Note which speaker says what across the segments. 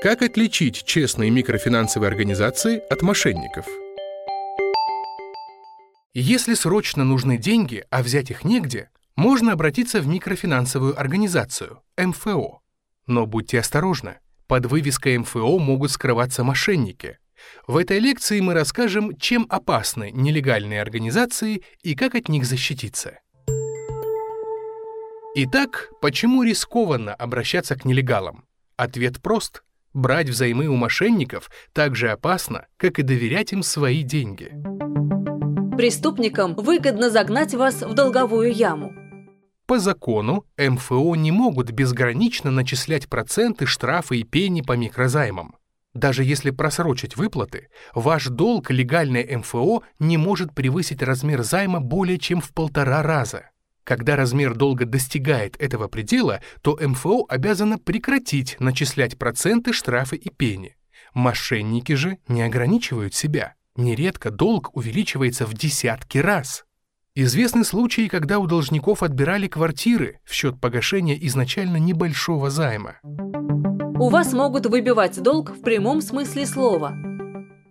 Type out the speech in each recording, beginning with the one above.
Speaker 1: Как отличить честные микрофинансовые организации от мошенников? Если срочно нужны деньги, а взять их негде, можно обратиться в микрофинансовую организацию – МФО. Но будьте осторожны, под вывеской МФО могут скрываться мошенники. В этой лекции мы расскажем, чем опасны нелегальные организации и как от них защититься. Итак, почему рискованно обращаться к нелегалам? Ответ прост. Брать взаймы у мошенников так же опасно, как и доверять им свои деньги.
Speaker 2: Преступникам выгодно загнать вас в долговую яму.
Speaker 1: По закону МФО не могут безгранично начислять проценты, штрафы и пени по микрозаймам. Даже если просрочить выплаты, ваш долг легальной МФО не может превысить размер займа более чем в полтора раза. Когда размер долга достигает этого предела, то МФО обязана прекратить начислять проценты, штрафы и пени. Мошенники же не ограничивают себя. Нередко долг увеличивается в десятки раз. Известны случаи, когда у должников отбирали квартиры в счет погашения изначально небольшого займа.
Speaker 2: У вас могут выбивать долг в прямом смысле слова.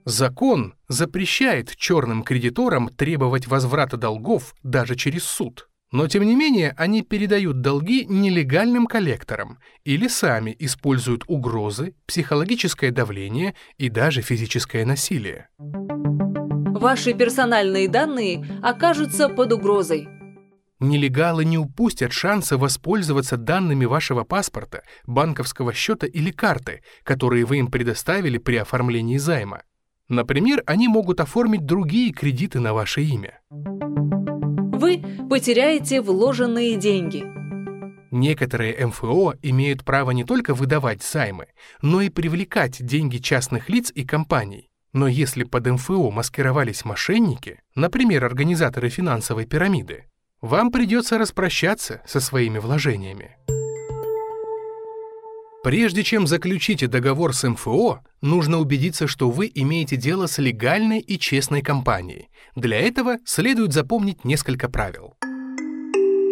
Speaker 1: Закон запрещает черным кредиторам требовать возврата долгов даже через суд. Но тем не менее они передают долги нелегальным коллекторам или сами используют угрозы, психологическое давление и даже физическое насилие.
Speaker 2: Ваши персональные данные окажутся под угрозой.
Speaker 1: Нелегалы не упустят шанса воспользоваться данными вашего паспорта, банковского счета или карты, которые вы им предоставили при оформлении займа. Например, они могут оформить другие кредиты на ваше имя
Speaker 2: вы потеряете вложенные деньги.
Speaker 1: Некоторые МФО имеют право не только выдавать займы, но и привлекать деньги частных лиц и компаний. Но если под МФО маскировались мошенники, например, организаторы финансовой пирамиды, вам придется распрощаться со своими вложениями. Прежде чем заключите договор с МФО, нужно убедиться, что вы имеете дело с легальной и честной компанией. Для этого следует запомнить несколько правил.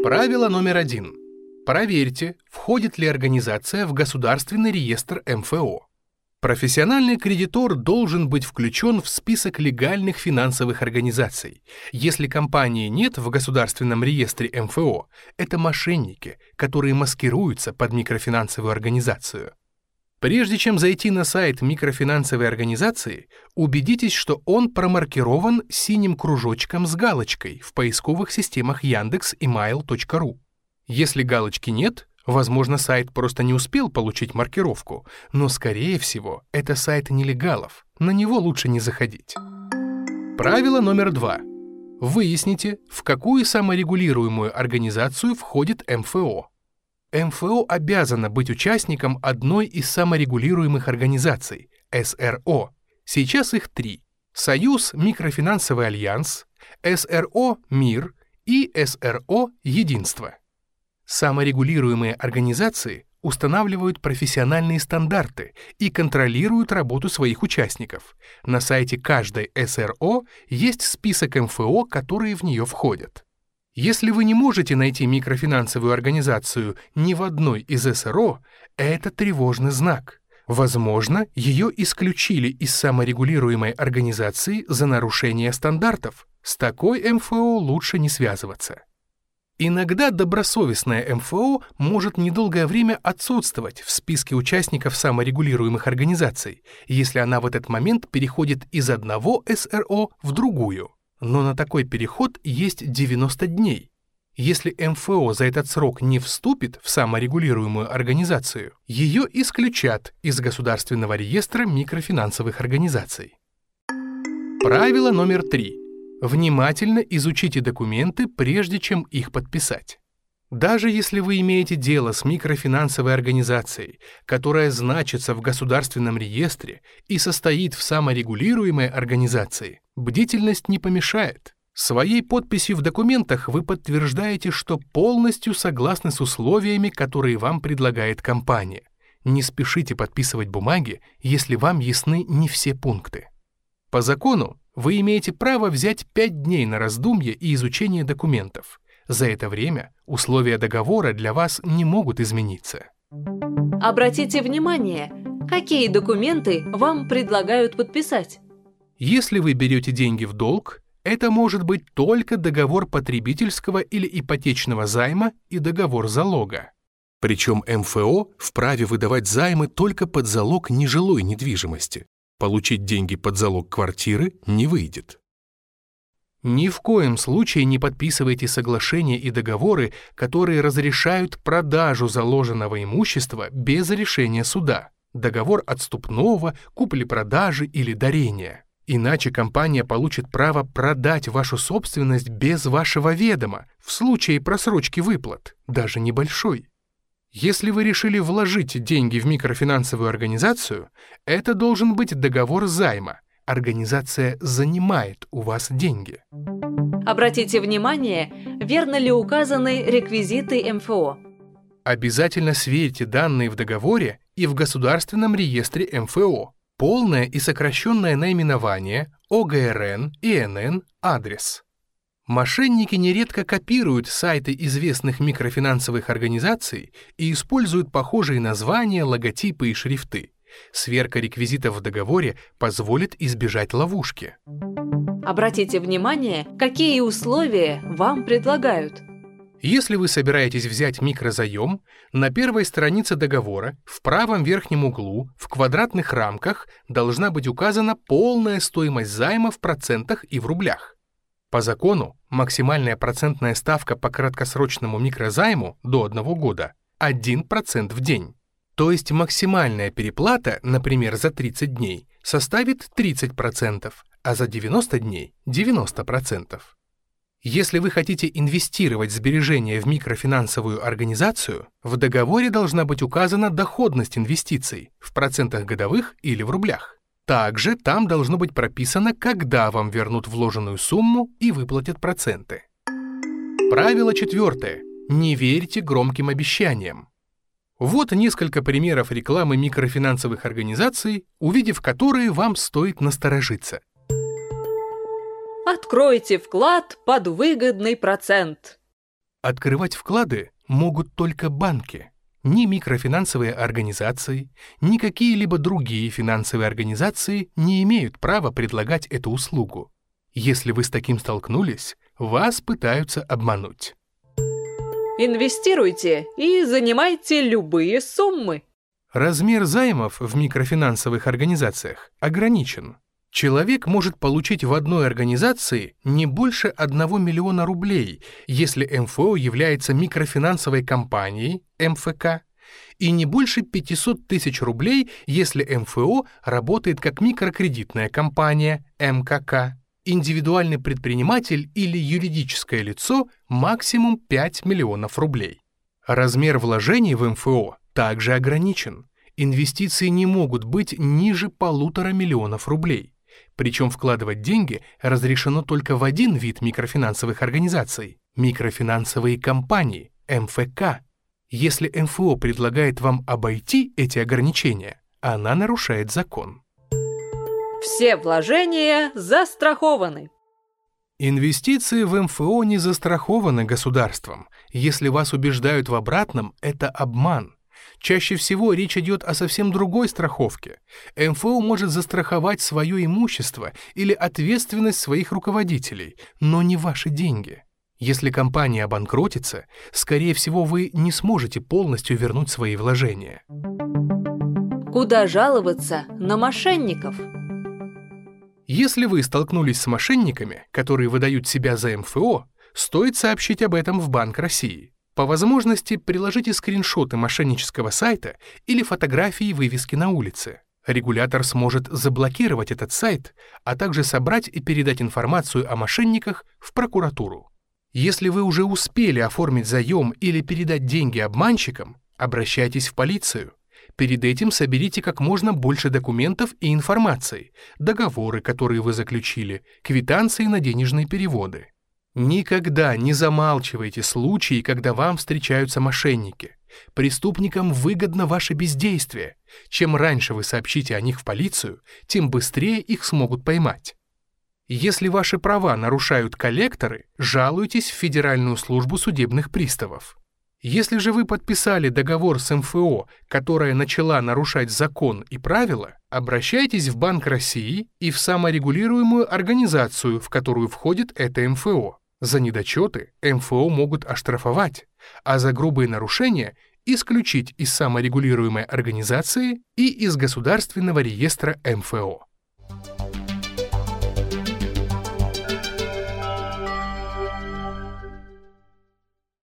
Speaker 1: Правило номер один. Проверьте, входит ли организация в государственный реестр МФО. Профессиональный кредитор должен быть включен в список легальных финансовых организаций. Если компании нет в государственном реестре МФО, это мошенники, которые маскируются под микрофинансовую организацию. Прежде чем зайти на сайт микрофинансовой организации, убедитесь, что он промаркирован синим кружочком с галочкой в поисковых системах Яндекс и Mail.ru. Если галочки нет, Возможно, сайт просто не успел получить маркировку, но, скорее всего, это сайт нелегалов. На него лучше не заходить. Правило номер два. Выясните, в какую саморегулируемую организацию входит МФО. МФО обязана быть участником одной из саморегулируемых организаций – СРО. Сейчас их три – Союз Микрофинансовый Альянс, СРО «Мир» и СРО «Единство». Саморегулируемые организации устанавливают профессиональные стандарты и контролируют работу своих участников. На сайте каждой СРО есть список МФО, которые в нее входят. Если вы не можете найти микрофинансовую организацию ни в одной из СРО, это тревожный знак. Возможно, ее исключили из саморегулируемой организации за нарушение стандартов. С такой МФО лучше не связываться. Иногда добросовестное МФО может недолгое время отсутствовать в списке участников саморегулируемых организаций, если она в этот момент переходит из одного СРО в другую. Но на такой переход есть 90 дней. Если МФО за этот срок не вступит в саморегулируемую организацию, ее исключат из Государственного реестра микрофинансовых организаций. Правило номер три. Внимательно изучите документы, прежде чем их подписать. Даже если вы имеете дело с микрофинансовой организацией, которая значится в государственном реестре и состоит в саморегулируемой организации, бдительность не помешает. Своей подписью в документах вы подтверждаете, что полностью согласны с условиями, которые вам предлагает компания. Не спешите подписывать бумаги, если вам ясны не все пункты. По закону вы имеете право взять 5 дней на раздумье и изучение документов. За это время условия договора для вас не могут измениться.
Speaker 2: Обратите внимание, Какие документы вам предлагают подписать?
Speaker 1: Если вы берете деньги в долг, это может быть только договор потребительского или ипотечного займа и договор залога. Причем МФО вправе выдавать займы только под залог нежилой недвижимости. Получить деньги под залог квартиры не выйдет. Ни в коем случае не подписывайте соглашения и договоры, которые разрешают продажу заложенного имущества без решения суда, договор отступного, купли-продажи или дарения. Иначе компания получит право продать вашу собственность без вашего ведома в случае просрочки выплат, даже небольшой. Если вы решили вложить деньги в микрофинансовую организацию, это должен быть договор займа. Организация занимает у вас деньги.
Speaker 2: Обратите внимание, верно ли указаны реквизиты МФО.
Speaker 1: Обязательно сверьте данные в договоре и в Государственном реестре МФО. Полное и сокращенное наименование, ОГРН, ИНН, адрес. Мошенники нередко копируют сайты известных микрофинансовых организаций и используют похожие названия, логотипы и шрифты. Сверка реквизитов в договоре позволит избежать ловушки.
Speaker 2: Обратите внимание, какие условия вам предлагают.
Speaker 1: Если вы собираетесь взять микрозаем, на первой странице договора в правом верхнем углу в квадратных рамках должна быть указана полная стоимость займа в процентах и в рублях. По закону максимальная процентная ставка по краткосрочному микрозайму до 1 года 1% в день. То есть максимальная переплата, например, за 30 дней, составит 30%, а за 90 дней 90%. Если вы хотите инвестировать сбережения в микрофинансовую организацию, в договоре должна быть указана доходность инвестиций в процентах годовых или в рублях. Также там должно быть прописано, когда вам вернут вложенную сумму и выплатят проценты. Правило четвертое. Не верьте громким обещаниям. Вот несколько примеров рекламы микрофинансовых организаций, увидев которые вам стоит насторожиться –
Speaker 2: Откройте вклад под выгодный процент.
Speaker 1: Открывать вклады могут только банки. Ни микрофинансовые организации, ни какие-либо другие финансовые организации не имеют права предлагать эту услугу. Если вы с таким столкнулись, вас пытаются обмануть.
Speaker 2: Инвестируйте и занимайте любые суммы.
Speaker 1: Размер займов в микрофинансовых организациях ограничен. Человек может получить в одной организации не больше 1 миллиона рублей, если МФО является микрофинансовой компанией, МФК, и не больше 500 тысяч рублей, если МФО работает как микрокредитная компания, МКК, индивидуальный предприниматель или юридическое лицо максимум 5 миллионов рублей. Размер вложений в МФО также ограничен. Инвестиции не могут быть ниже полутора миллионов рублей. Причем вкладывать деньги разрешено только в один вид микрофинансовых организаций – микрофинансовые компании, МФК. Если МФО предлагает вам обойти эти ограничения, она нарушает закон.
Speaker 2: Все вложения застрахованы.
Speaker 1: Инвестиции в МФО не застрахованы государством. Если вас убеждают в обратном, это обман. Чаще всего речь идет о совсем другой страховке. МФО может застраховать свое имущество или ответственность своих руководителей, но не ваши деньги. Если компания обанкротится, скорее всего, вы не сможете полностью вернуть свои вложения.
Speaker 2: Куда жаловаться на мошенников?
Speaker 1: Если вы столкнулись с мошенниками, которые выдают себя за МФО, стоит сообщить об этом в Банк России. По возможности приложите скриншоты мошеннического сайта или фотографии вывески на улице. Регулятор сможет заблокировать этот сайт, а также собрать и передать информацию о мошенниках в прокуратуру. Если вы уже успели оформить заем или передать деньги обманщикам, обращайтесь в полицию. Перед этим соберите как можно больше документов и информации, договоры, которые вы заключили, квитанции на денежные переводы. Никогда не замалчивайте случаи, когда вам встречаются мошенники. Преступникам выгодно ваше бездействие. Чем раньше вы сообщите о них в полицию, тем быстрее их смогут поймать. Если ваши права нарушают коллекторы, жалуйтесь в Федеральную службу судебных приставов. Если же вы подписали договор с МФО, которая начала нарушать закон и правила, обращайтесь в Банк России и в саморегулируемую организацию, в которую входит это МФО. За недочеты МФО могут оштрафовать, а за грубые нарушения исключить из саморегулируемой организации и из государственного реестра МФО.